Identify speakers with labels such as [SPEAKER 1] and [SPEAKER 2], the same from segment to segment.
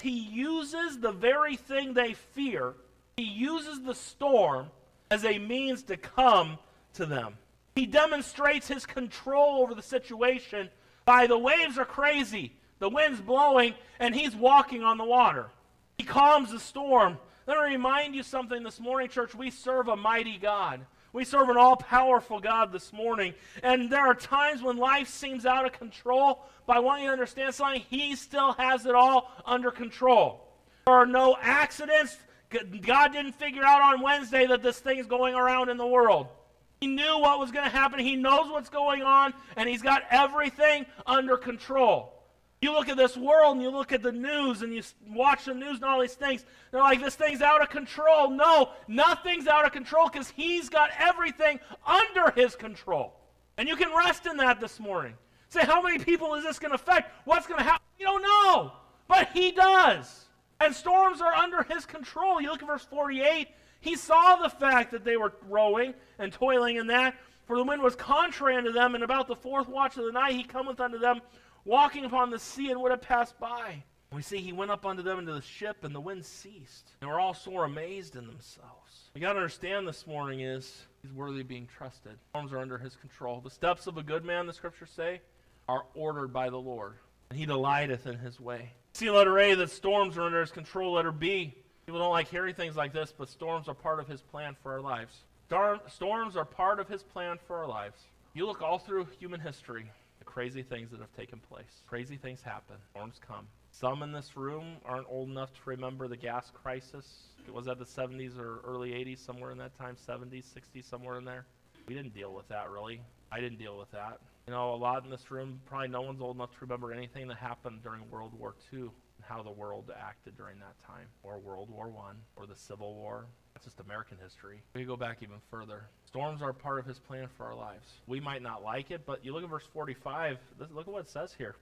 [SPEAKER 1] He uses the very thing they fear, he uses the storm as a means to come to them. He demonstrates his control over the situation by the waves are crazy, the wind's blowing, and he's walking on the water. He calms the storm. Let me remind you something this morning, church. We serve a mighty God. We serve an all powerful God this morning. And there are times when life seems out of control, but I want you to understand something. He still has it all under control. There are no accidents. God didn't figure out on Wednesday that this thing's going around in the world. He knew what was going to happen. He knows what's going on, and he's got everything under control. You look at this world and you look at the news and you watch the news and all these things. They're like, this thing's out of control. No, nothing's out of control because he's got everything under his control. And you can rest in that this morning. Say, how many people is this going to affect? What's going to happen? You don't know. But he does. And storms are under his control. You look at verse 48. He saw the fact that they were rowing and toiling in that. For the wind was contrary unto them, and about the fourth watch of the night he cometh unto them walking upon the sea and would have passed by. We see he went up unto them into the ship, and the wind ceased. And were all sore amazed in themselves. We got to understand this morning is he's worthy of being trusted. Storms are under his control. The steps of a good man, the scriptures say, are ordered by the Lord, and he delighteth in his way. See letter A that storms are under his control. Letter B, people don't like hearing things like this, but storms are part of his plan for our lives. Storms are part of his plan for our lives. You look all through human history, crazy things that have taken place. Crazy things happen. Storms come. Some in this room aren't old enough to remember the gas crisis. Was that the 70s or early 80s, somewhere in that time? 70s, 60s, somewhere in there? We didn't deal with that, really. I didn't deal with that. You know, a lot in this room, probably no one's old enough to remember anything that happened during World War II and how the world acted during that time, or World War I, or the Civil War. Just American history. We go back even further. Storms are part of his plan for our lives. We might not like it, but you look at verse 45, look at what it says here.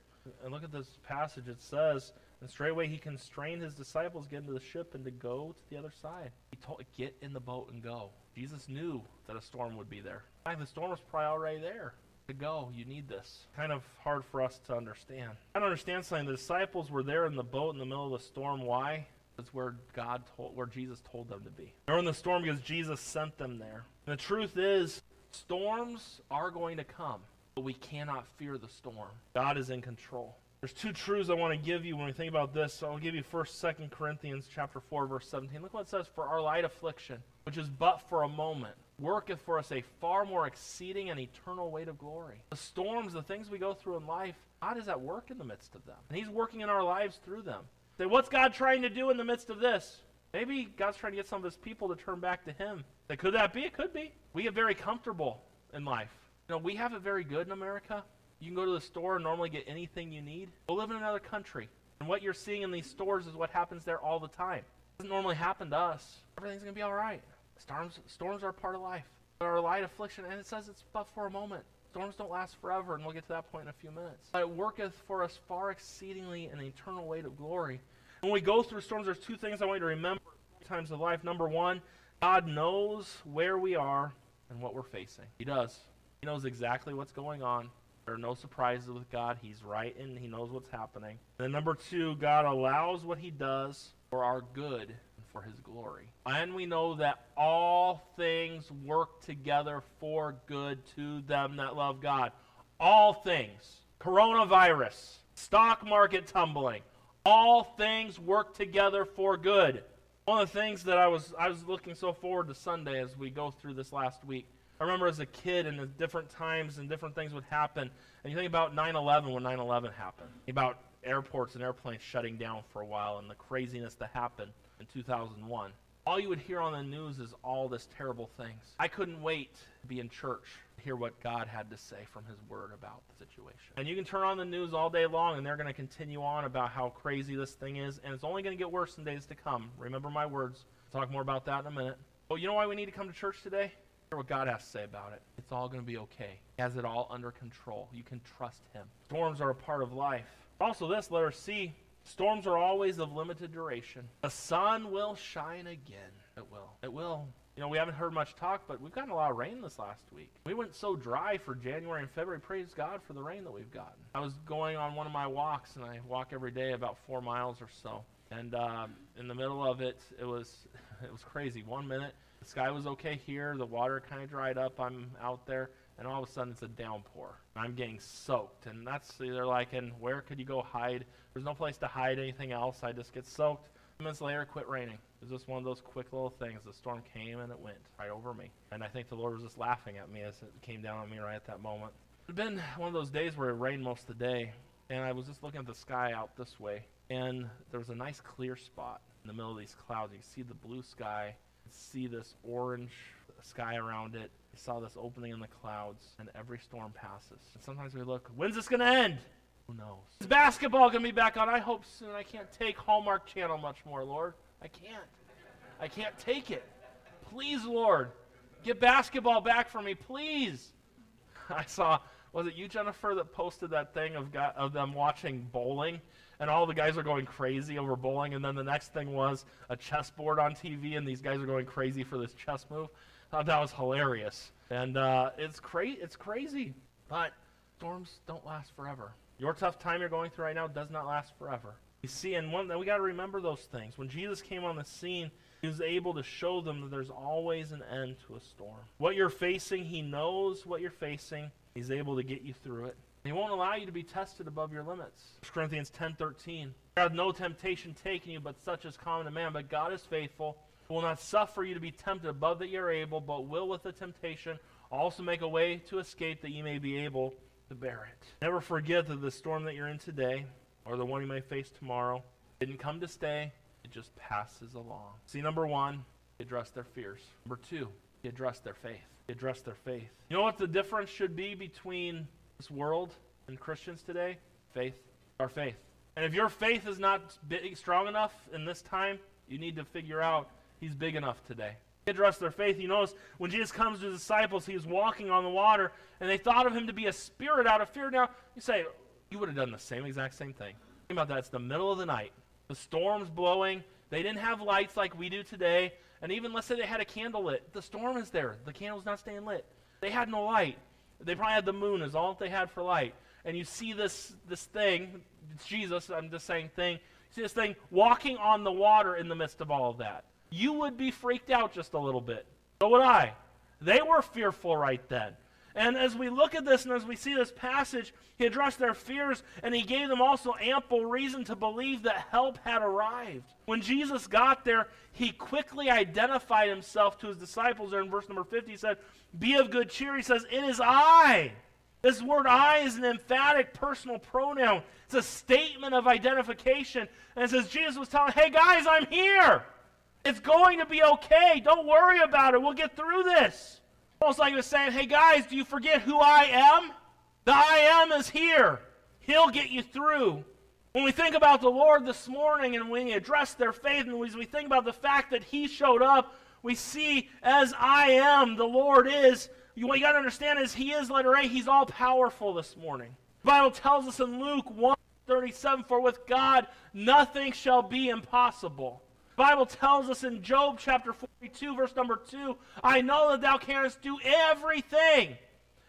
[SPEAKER 1] And look at this passage. It says, And straightway he constrained his disciples to get into the ship and to go to the other side. He told, Get in the boat and go. Jesus knew that a storm would be there. In fact, the storm was probably already there. To go, you need this. Kind of hard for us to understand. I don't understand something. The disciples were there in the boat in the middle of the storm. Why? That's where God told, where Jesus told them to be. They're in the storm because Jesus sent them there. And the truth is, storms are going to come, but we cannot fear the storm. God is in control. There's two truths I want to give you when we think about this. So I'll give you first, Second Corinthians chapter 4, verse 17. Look what it says, For our light affliction, which is but for a moment, worketh for us a far more exceeding and eternal weight of glory. The storms, the things we go through in life, God is at work in the midst of them. And He's working in our lives through them. Say, what's God trying to do in the midst of this? Maybe God's trying to get some of his people to turn back to him. Say, could that be? It could be. We get very comfortable in life. You know, we have it very good in America. You can go to the store and normally get anything you need. Go live in another country. And what you're seeing in these stores is what happens there all the time. It doesn't normally happen to us. Everything's going to be all right. Storms, storms are part of life. They're a light affliction, and it says it's but for a moment. Storms don't last forever, and we'll get to that point in a few minutes. But it worketh for us far exceedingly an eternal weight of glory. When we go through storms, there's two things I want you to remember times of life. Number one, God knows where we are and what we're facing. He does. He knows exactly what's going on. There are no surprises with God. He's right and he knows what's happening. And then number two, God allows what he does for our good and for his glory. And we know that all things work together for good to them that love God. All things. Coronavirus, stock market tumbling, all things work together for good. One of the things that I was I was looking so forward to Sunday as we go through this last week. I remember as a kid and at different times and different things would happen. And you think about 9/11 when 9/11 happened. About airports and airplanes shutting down for a while and the craziness that happened in 2001. All you would hear on the news is all this terrible things. I couldn't wait to be in church to hear what God had to say from his word about the situation. And you can turn on the news all day long and they're going to continue on about how crazy this thing is and it's only going to get worse in days to come. Remember my words. I'll talk more about that in a minute. But you know why we need to come to church today? Hear what God has to say about it. It's all going to be okay. He has it all under control. You can trust him. Storms are a part of life. Also this, letter C, Storms are always of limited duration. The sun will shine again. It will. It will. You know, we haven't heard much talk, but we've gotten a lot of rain this last week. We went so dry for January and February. Praise God for the rain that we've gotten. I was going on one of my walks, and I walk every day about four miles or so. And uh, in the middle of it, it was it was crazy. One minute the sky was okay here, the water kind of dried up. I'm out there, and all of a sudden it's a downpour. I'm getting soaked, and that's they're like, and where could you go hide? There's no place to hide anything else. I just get soaked. Minutes later, it quit raining. It was just one of those quick little things. The storm came and it went right over me, and I think the Lord was just laughing at me as it came down on me right at that moment. It had been one of those days where it rained most of the day, and I was just looking at the sky out this way, and there was a nice clear spot in the middle of these clouds. You see the blue sky, see this orange sky around it. Saw this opening in the clouds, and every storm passes. And sometimes we look, when's this going to end? Who knows? Is basketball going to be back on? I hope soon. I can't take Hallmark Channel much more, Lord. I can't. I can't take it. Please, Lord, get basketball back for me, please. I saw, was it you, Jennifer, that posted that thing of, of them watching bowling? And all the guys are going crazy over bowling. And then the next thing was a chessboard on TV, and these guys are going crazy for this chess move. I thought that was hilarious. And uh, it's, cra- it's crazy, but storms don't last forever. Your tough time you're going through right now does not last forever. You see, and one, we got to remember those things. When Jesus came on the scene, he was able to show them that there's always an end to a storm. What you're facing, he knows what you're facing. He's able to get you through it. He won't allow you to be tested above your limits. 1 Corinthians 10:13. There hath no temptation taken you, but such as common to man. But God is faithful, who will not suffer you to be tempted above that ye are able, but will with the temptation also make a way to escape that ye may be able to bear it. Never forget that the storm that you're in today, or the one you may face tomorrow, didn't come to stay. It just passes along. See, number one, he addressed their fears. Number two, he addressed their faith. He addressed their faith. You know what the difference should be between this world and Christians today? Faith. Our faith. And if your faith is not big, strong enough in this time, you need to figure out he's big enough today. Address their faith. You notice when Jesus comes to his disciples, he was walking on the water, and they thought of him to be a spirit out of fear. Now, you say, you would have done the same exact same thing. Think about that. It's the middle of the night. The storm's blowing. They didn't have lights like we do today. And even let's say they had a candle lit. The storm is there. The candle's not staying lit. They had no light. They probably had the moon as all they had for light. And you see this this thing, it's Jesus, I'm just saying thing. You see this thing walking on the water in the midst of all of that. You would be freaked out just a little bit. So would I. They were fearful right then. And as we look at this and as we see this passage, he addressed their fears and he gave them also ample reason to believe that help had arrived. When Jesus got there, he quickly identified himself to his disciples. There in verse number 50, he said, Be of good cheer. He says, It is I. This word I is an emphatic personal pronoun. It's a statement of identification. And it says, Jesus was telling, Hey guys, I'm here. It's going to be okay. Don't worry about it. We'll get through this. Almost like he was saying, Hey guys, do you forget who I am? The I am is here. He'll get you through. When we think about the Lord this morning and we address their faith and we think about the fact that He showed up, we see as I am, the Lord is. What you got to understand is He is, letter A, He's all powerful this morning. The Bible tells us in Luke 1 37, For with God nothing shall be impossible. Bible tells us in Job chapter 42, verse number 2, I know that thou canst do everything,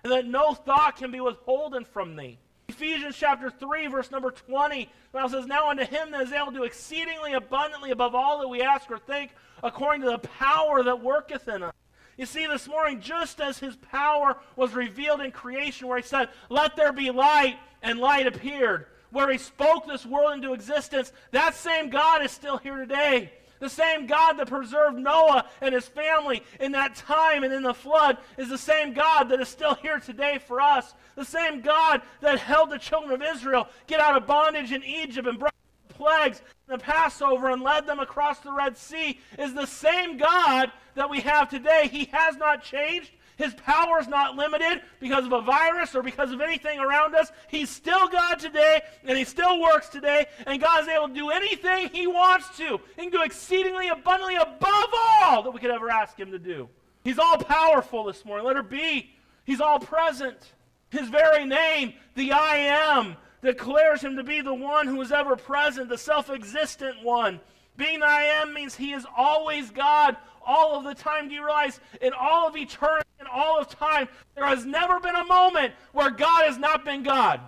[SPEAKER 1] and that no thought can be withholden from thee. Ephesians chapter 3, verse number 20, the Bible says, Now unto him that is able to do exceedingly abundantly above all that we ask or think, according to the power that worketh in us. You see, this morning, just as his power was revealed in creation, where he said, Let there be light, and light appeared, where he spoke this world into existence, that same God is still here today. The same God that preserved Noah and his family in that time and in the flood is the same God that is still here today for us. The same God that held the children of Israel get out of bondage in Egypt and brought plagues and the Passover and led them across the Red Sea is the same God that we have today. He has not changed. His power is not limited because of a virus or because of anything around us. He's still God today, and He still works today, and God is able to do anything He wants to. He can do exceedingly abundantly above all that we could ever ask Him to do. He's all powerful this morning. Let her be. He's all present. His very name, the I am, declares Him to be the one who is ever present, the self existent one. Being the I am means He is always God, all of the time. Do you realize in all of eternity, in all of time, there has never been a moment where God has not been God?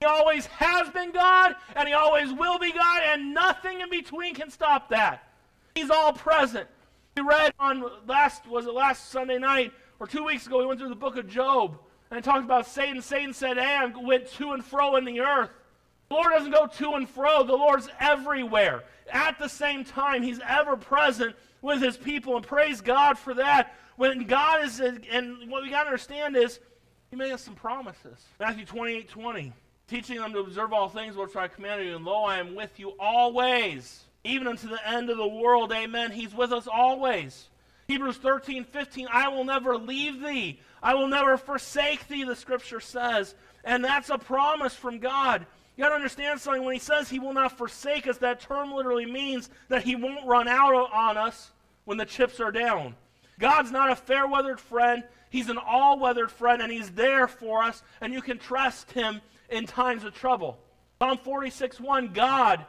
[SPEAKER 1] He always has been God, and He always will be God, and nothing in between can stop that. He's all present. We read on last, was it last Sunday night, or two weeks ago, we went through the book of Job, and talked about Satan. Satan said, Hey, I went to and fro in the earth. The Lord doesn't go to and fro, the Lord's everywhere. At the same time, He's ever present with His people, and praise God for that. When God is, and what we got to understand is, He made us some promises. Matthew 28 20 teaching them to observe all things which I commanded you. And lo, I am with you always, even unto the end of the world. Amen. He's with us always. Hebrews 13, 15, I will never leave thee. I will never forsake thee, the scripture says. And that's a promise from God. You got to understand something. When he says he will not forsake us, that term literally means that he won't run out on us when the chips are down. God's not a fair weathered friend. He's an all weathered friend, and he's there for us, and you can trust him in times of trouble. Psalm 46 1 God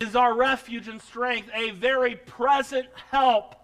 [SPEAKER 1] is our refuge and strength, a very present help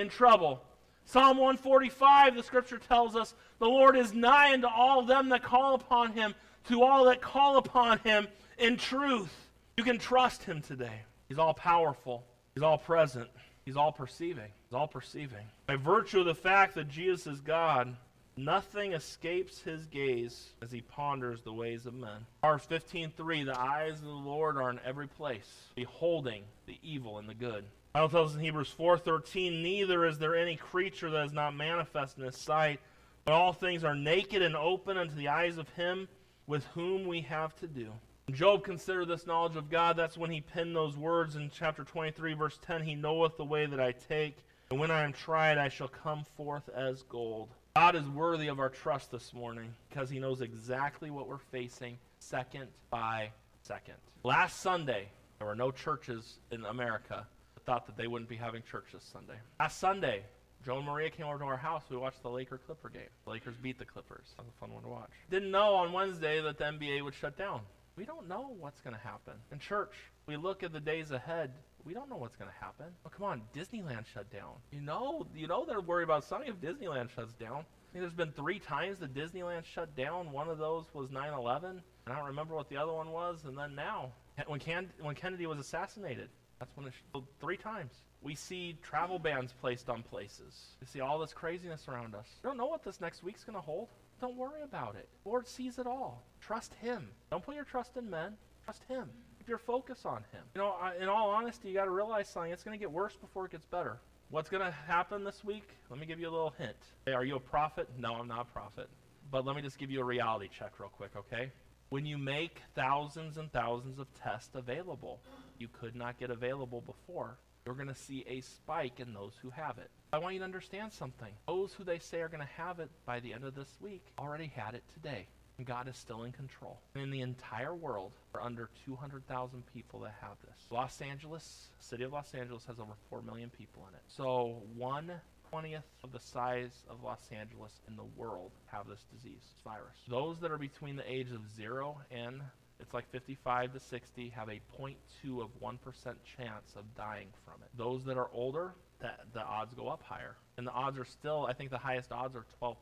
[SPEAKER 1] in trouble. Psalm 145, the scripture tells us, the Lord is nigh unto all them that call upon him, to all that call upon him in truth. You can trust him today. He's all powerful, he's all present, he's all perceiving. He's all perceiving. By virtue of the fact that Jesus is God, Nothing escapes his gaze as he ponders the ways of men. Proverbs 15:3 The eyes of the Lord are in every place, beholding the evil and the good. Bible tells us in Hebrews 4:13 Neither is there any creature that is not manifest in his sight, but all things are naked and open unto the eyes of him with whom we have to do. Job considered this knowledge of God. That's when he penned those words in chapter 23, verse 10 He knoweth the way that I take, and when I am tried, I shall come forth as gold. God is worthy of our trust this morning because he knows exactly what we're facing second by second. Last Sunday, there were no churches in America that thought that they wouldn't be having church this Sunday. Last Sunday, Joe Maria came over to our house. We watched the Laker Clipper game. The Lakers beat the Clippers. That was a fun one to watch. Didn't know on Wednesday that the NBA would shut down. We don't know what's going to happen. In church, we look at the days ahead we don't know what's going to happen. Oh, come on, Disneyland shut down. You know, you know they're worried about something if Disneyland shuts down. I think there's been three times that Disneyland shut down. One of those was 9/11, and I don't remember what the other one was. And then now, when, Can- when Kennedy was assassinated, that's when it sh- three times. We see travel bans placed on places. We see all this craziness around us. We don't know what this next week's going to hold. Don't worry about it. The Lord sees it all. Trust Him. Don't put your trust in men. Trust Him Keep your focus on Him. You know, in all honesty, you got to realize something. It's going to get worse before it gets better. What's going to happen this week? Let me give you a little hint. Hey, are you a prophet? No, I'm not a prophet. But let me just give you a reality check real quick, okay? When you make thousands and thousands of tests available, you could not get available before. You're going to see a spike in those who have it. I want you to understand something. Those who they say are going to have it by the end of this week already had it today. God is still in control. And in the entire world, there are under 200,000 people that have this. Los Angeles, city of Los Angeles, has over 4 million people in it. So one twentieth of the size of Los Angeles in the world have this disease, this virus. Those that are between the age of 0 and it's like 55 to 60 have a 0.2 of 1% chance of dying from it. Those that are older, that the odds go up higher. And the odds are still, I think the highest odds are 12%.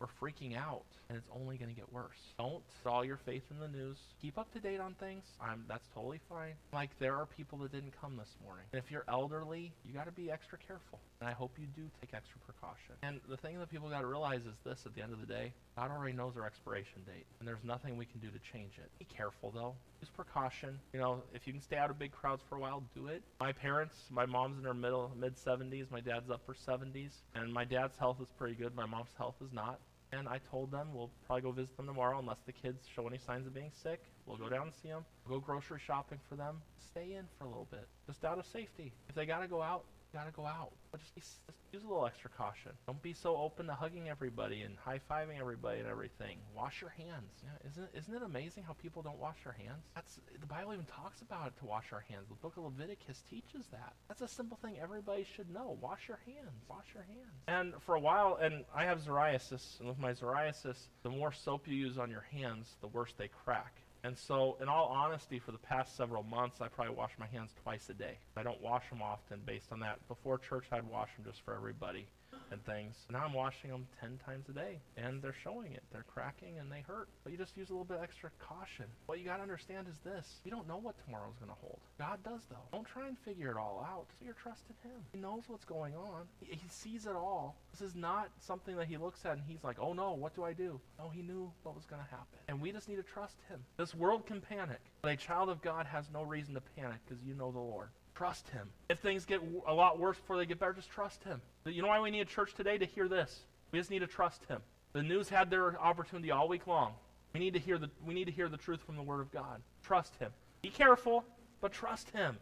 [SPEAKER 1] We're freaking out, and it's only going to get worse. Don't put your faith in the news. Keep up to date on things. I'm, that's totally fine. Like, there are people that didn't come this morning. And if you're elderly, you got to be extra careful. And I hope you do take extra precaution. And the thing that people got to realize is this at the end of the day God already knows our expiration date, and there's nothing we can do to change it. Be careful, though. Use precaution. You know, if you can stay out of big crowds for a while, do it. My parents, my mom's in her middle mid 70s, my dad's up for 70s, and my dad's health is pretty good. My mom's health is not. And I told them we'll probably go visit them tomorrow unless the kids show any signs of being sick. We'll go down and see them. We'll go grocery shopping for them. Stay in for a little bit, just out of safety. If they got to go out, gotta go out. But just, just, use a little extra caution. Don't be so open to hugging everybody and high fiving everybody and everything. Wash your hands. Yeah, isn't isn't it amazing how people don't wash their hands? That's the Bible even talks about it to wash our hands. The book of Leviticus teaches that. That's a simple thing everybody should know. Wash your hands. Wash your hands. And for a while, and I have psoriasis, and with my psoriasis, the more soap you use on your hands, the worse they crack. And so, in all honesty, for the past several months, I probably wash my hands twice a day. I don't wash them often based on that. Before church, I'd wash them just for everybody. And things. Now I'm washing them 10 times a day, and they're showing it. They're cracking and they hurt. But you just use a little bit extra caution. What you got to understand is this you don't know what tomorrow's going to hold. God does, though. Don't try and figure it all out. Just your trust in Him. He knows what's going on, he, he sees it all. This is not something that He looks at and He's like, oh no, what do I do? No, He knew what was going to happen. And we just need to trust Him. This world can panic, but a child of God has no reason to panic because you know the Lord. Trust Him. If things get a lot worse before they get better, just trust Him. You know why we need a church today? To hear this. We just need to trust Him. The news had their opportunity all week long. We need to hear the, we need to hear the truth from the Word of God. Trust Him. Be careful, but trust Him.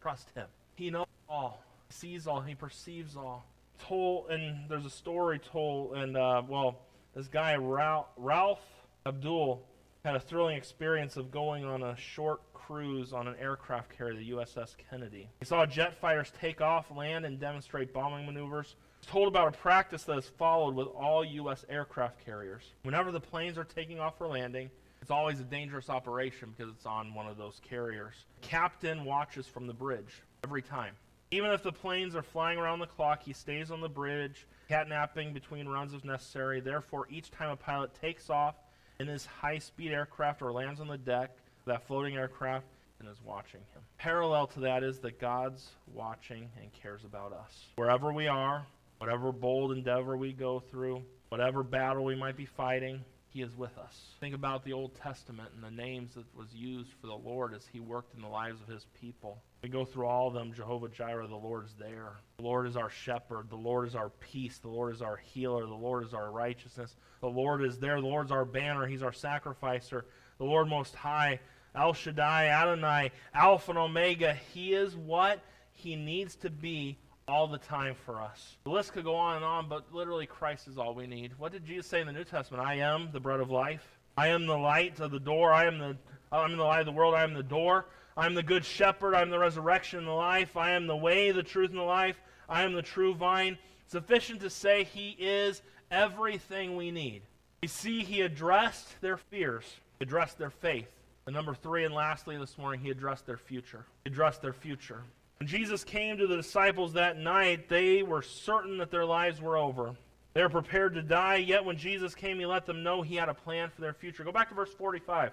[SPEAKER 1] Trust Him. He knows all. He sees all. He perceives all. Told, and there's a story told, and uh, well, this guy Ralph Abdul had a thrilling experience of going on a short cruise on an aircraft carrier, the USS Kennedy. He saw jet fighters take off, land, and demonstrate bombing maneuvers. He was told about a practice that is followed with all U.S. aircraft carriers. Whenever the planes are taking off or landing, it's always a dangerous operation because it's on one of those carriers. Captain watches from the bridge every time. Even if the planes are flying around the clock, he stays on the bridge, catnapping between runs if necessary. Therefore, each time a pilot takes off in his high speed aircraft or lands on the deck, that floating aircraft and is watching him. Parallel to that is that God's watching and cares about us. Wherever we are, whatever bold endeavor we go through, whatever battle we might be fighting, he is with us. Think about the Old Testament and the names that was used for the Lord as he worked in the lives of his people. We go through all of them. Jehovah Jireh, the Lord is there. The Lord is our shepherd. The Lord is our peace. The Lord is our healer. The Lord is our righteousness. The Lord is there. The Lord's our banner. He's our sacrificer. The Lord Most High El Shaddai, Adonai, Alpha and Omega. He is what he needs to be all the time for us. The list could go on and on, but literally Christ is all we need. What did Jesus say in the New Testament? I am the bread of life. I am the light of the door. I am the I am the light of the world. I am the door. I am the good shepherd. I am the resurrection and the life. I am the way, the truth, and the life. I am the true vine. Sufficient to say he is everything we need. You see, he addressed their fears, addressed their faith. And number three, and lastly this morning, he addressed their future. He addressed their future. When Jesus came to the disciples that night, they were certain that their lives were over. They were prepared to die, yet when Jesus came, he let them know he had a plan for their future. Go back to verse 45.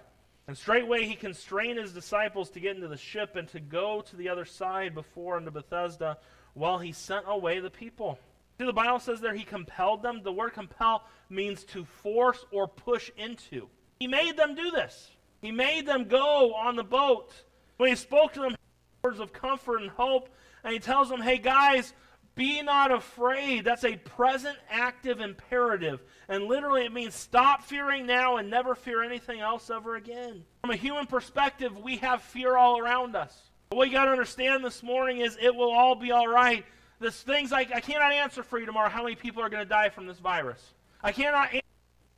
[SPEAKER 1] And straightway he constrained his disciples to get into the ship and to go to the other side before unto Bethsaida while he sent away the people. See, the Bible says there he compelled them. The word compel means to force or push into. He made them do this. He made them go on the boat. When he spoke to them words of comfort and hope, and he tells them, hey guys, be not afraid. That's a present active imperative. And literally it means stop fearing now and never fear anything else ever again. From a human perspective, we have fear all around us. But what you got to understand this morning is it will all be all right. There's things like I cannot answer for you tomorrow how many people are going to die from this virus. I cannot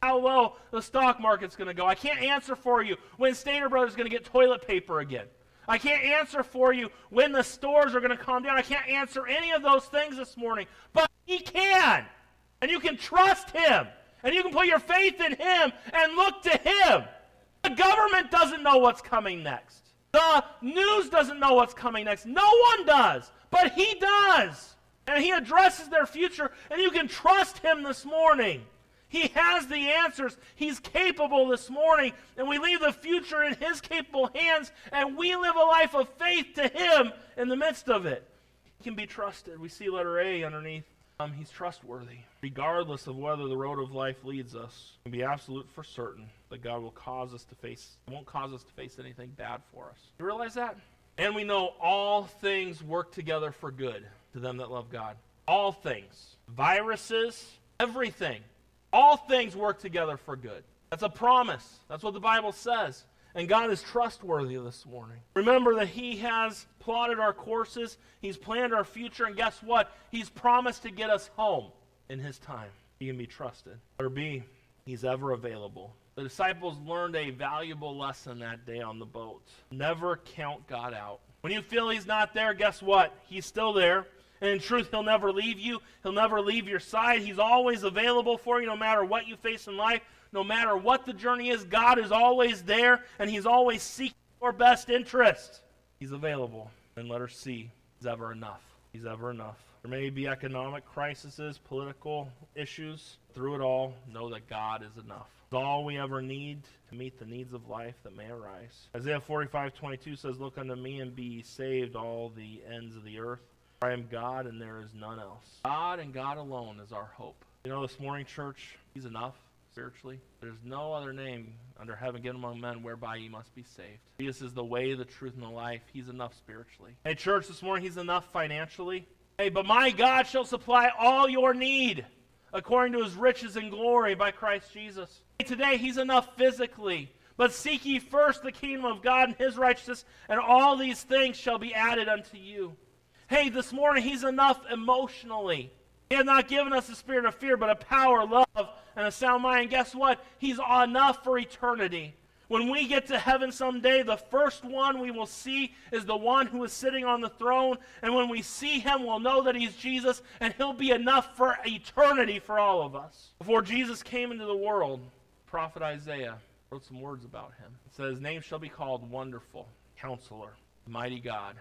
[SPEAKER 1] how low the stock market's going to go. I can't answer for you when Stater Brothers is going to get toilet paper again. I can't answer for you when the stores are going to calm down. I can't answer any of those things this morning. But He can. And you can trust Him. And you can put your faith in Him and look to Him. The government doesn't know what's coming next. The news doesn't know what's coming next. No one does. But He does. And He addresses their future. And you can trust Him this morning. He has the answers. He's capable this morning. And we leave the future in His capable hands, and we live a life of faith to Him in the midst of it. He can be trusted. We see letter A underneath. Um, he's trustworthy. Regardless of whether the road of life leads us, we can be absolute for certain that God will cause us to face, won't cause us to face anything bad for us. You realize that? And we know all things work together for good to them that love God. All things. Viruses, everything all things work together for good. That's a promise. That's what the Bible says. And God is trustworthy this morning. Remember that He has plotted our courses, He's planned our future, and guess what? He's promised to get us home in His time. He can be trusted. Or B, He's ever available. The disciples learned a valuable lesson that day on the boat. Never count God out. When you feel He's not there, guess what? He's still there. And in truth, He'll never leave you. He'll never leave your side. He's always available for you no matter what you face in life, no matter what the journey is. God is always there, and He's always seeking your best interest. He's available. And letter C is ever enough. He's ever enough. There may be economic crises, political issues. Through it all, know that God is enough. It's all we ever need to meet the needs of life that may arise. Isaiah 45:22 says, "Look unto me and be saved, all the ends of the earth. I am God and there is none else." God and God alone is our hope. You know, this morning, church, He's enough spiritually. There's no other name under heaven given among men whereby ye must be saved. Jesus is the way, the truth, and the life. He's enough spiritually. Hey, church, this morning, He's enough financially. Hey, but my God shall supply all your need according to his riches and glory by Christ Jesus. Today, he's enough physically. But seek ye first the kingdom of God and his righteousness, and all these things shall be added unto you. Hey, this morning, he's enough emotionally. He has not given us a spirit of fear, but a power, love, and a sound mind. And guess what? He's enough for eternity. When we get to heaven someday, the first one we will see is the one who is sitting on the throne. And when we see him, we'll know that he's Jesus, and he'll be enough for eternity for all of us. Before Jesus came into the world, prophet Isaiah wrote some words about him. It says, His name shall be called Wonderful, Counselor, Mighty God,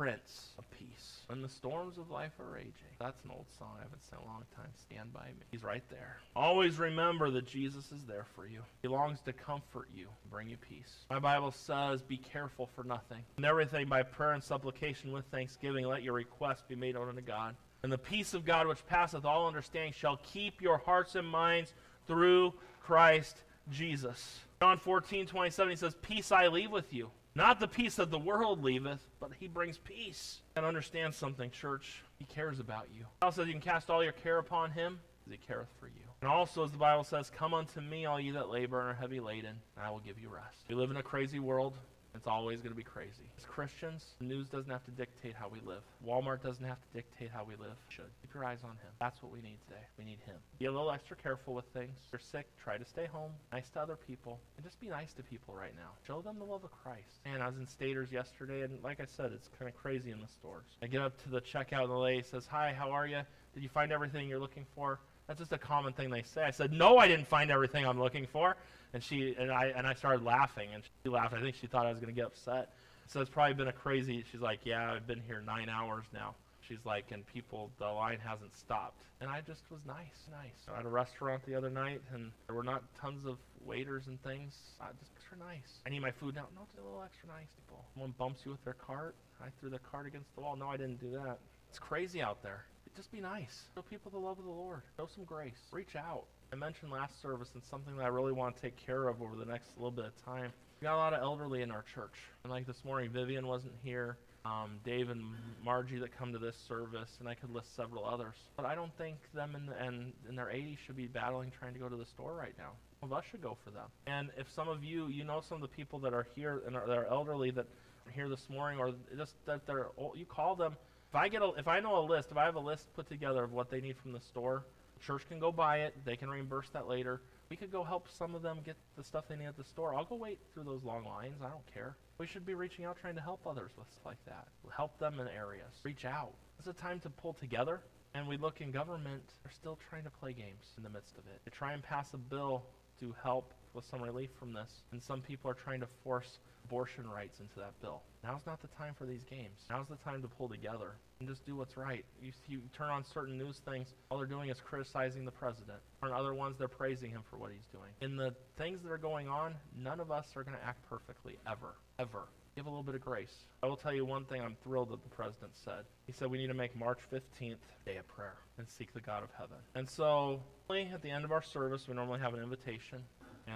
[SPEAKER 1] Prince of Peace. When the storms of life are raging. That's an old song I haven't sung in a long time. Stand by me. He's right there. Always remember that Jesus is there for you. He longs to comfort you, bring you peace. My Bible says, Be careful for nothing. And everything by prayer and supplication with thanksgiving, let your requests be made known unto God. And the peace of God, which passeth all understanding, shall keep your hearts and minds through Christ Jesus. John 14, 27, he says, Peace I leave with you. Not the peace that the world leaveth, but he brings peace. And understand something, church. He cares about you. He also says you can cast all your care upon him, because he careth for you. And also, as the Bible says, Come unto me, all ye that labor and are heavy laden, and I will give you rest. We live in a crazy world. It's always going to be crazy. As Christians, the news doesn't have to dictate how we live. Walmart doesn't have to dictate how we live. Should. Keep your eyes on him. That's what we need today. We need him. Be a little extra careful with things. If you're sick, try to stay home. Nice to other people. And just be nice to people right now. Show them the love of Christ. And I was in Staters yesterday, and like I said, it's kind of crazy in the stores. I get up to the checkout, and the lady says, Hi, how are you? Did you find everything you're looking for? That's just a common thing they say. I said, No, I didn't find everything I'm looking for. And she and I and I started laughing, and she laughed. I think she thought I was going to get upset. So it's probably been a crazy. She's like, "Yeah, I've been here nine hours now." She's like, and people, the line hasn't stopped. And I just was nice, nice. Had a restaurant the other night, and there were not tons of waiters and things. I just extra nice. I need my food now. No, just a little extra nice, people. Someone bumps you with their cart. I threw the cart against the wall. No, I didn't do that. It's crazy out there. Just be nice. Show people the love of the Lord. Show some grace. Reach out. I mentioned last service and something that I really want to take care of over the next little bit of time. We got a lot of elderly in our church. And like this morning, Vivian wasn't here. Um, Dave and Margie that come to this service, and I could list several others. But I don't think them in, the, in, in their 80s should be battling trying to go to the store right now. Some of us should go for them. And if some of you, you know some of the people that are here and are, that are elderly that are here this morning, or just that they're, old, you call them. If I get a, if I know a list, if I have a list put together of what they need from the store, church can go buy it. They can reimburse that later. We could go help some of them get the stuff they need at the store. I'll go wait through those long lines. I don't care. We should be reaching out trying to help others with stuff like that. Help them in areas. Reach out. It's a time to pull together. And we look in government, they're still trying to play games in the midst of it. They try and pass a bill to help with some relief from this. And some people are trying to force abortion rights into that bill. Now's not the time for these games. Now's the time to pull together and just do what's right. You, you turn on certain news things, all they're doing is criticizing the president. On other ones, they're praising him for what he's doing. In the things that are going on, none of us are going to act perfectly, ever. Ever. Give a little bit of grace. I will tell you one thing I'm thrilled that the president said. He said we need to make March 15th day of prayer and seek the God of heaven. And so, at the end of our service, we normally have an invitation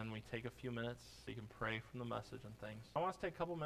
[SPEAKER 1] and we take a few minutes so you can pray from the message and things. I want to take a couple minutes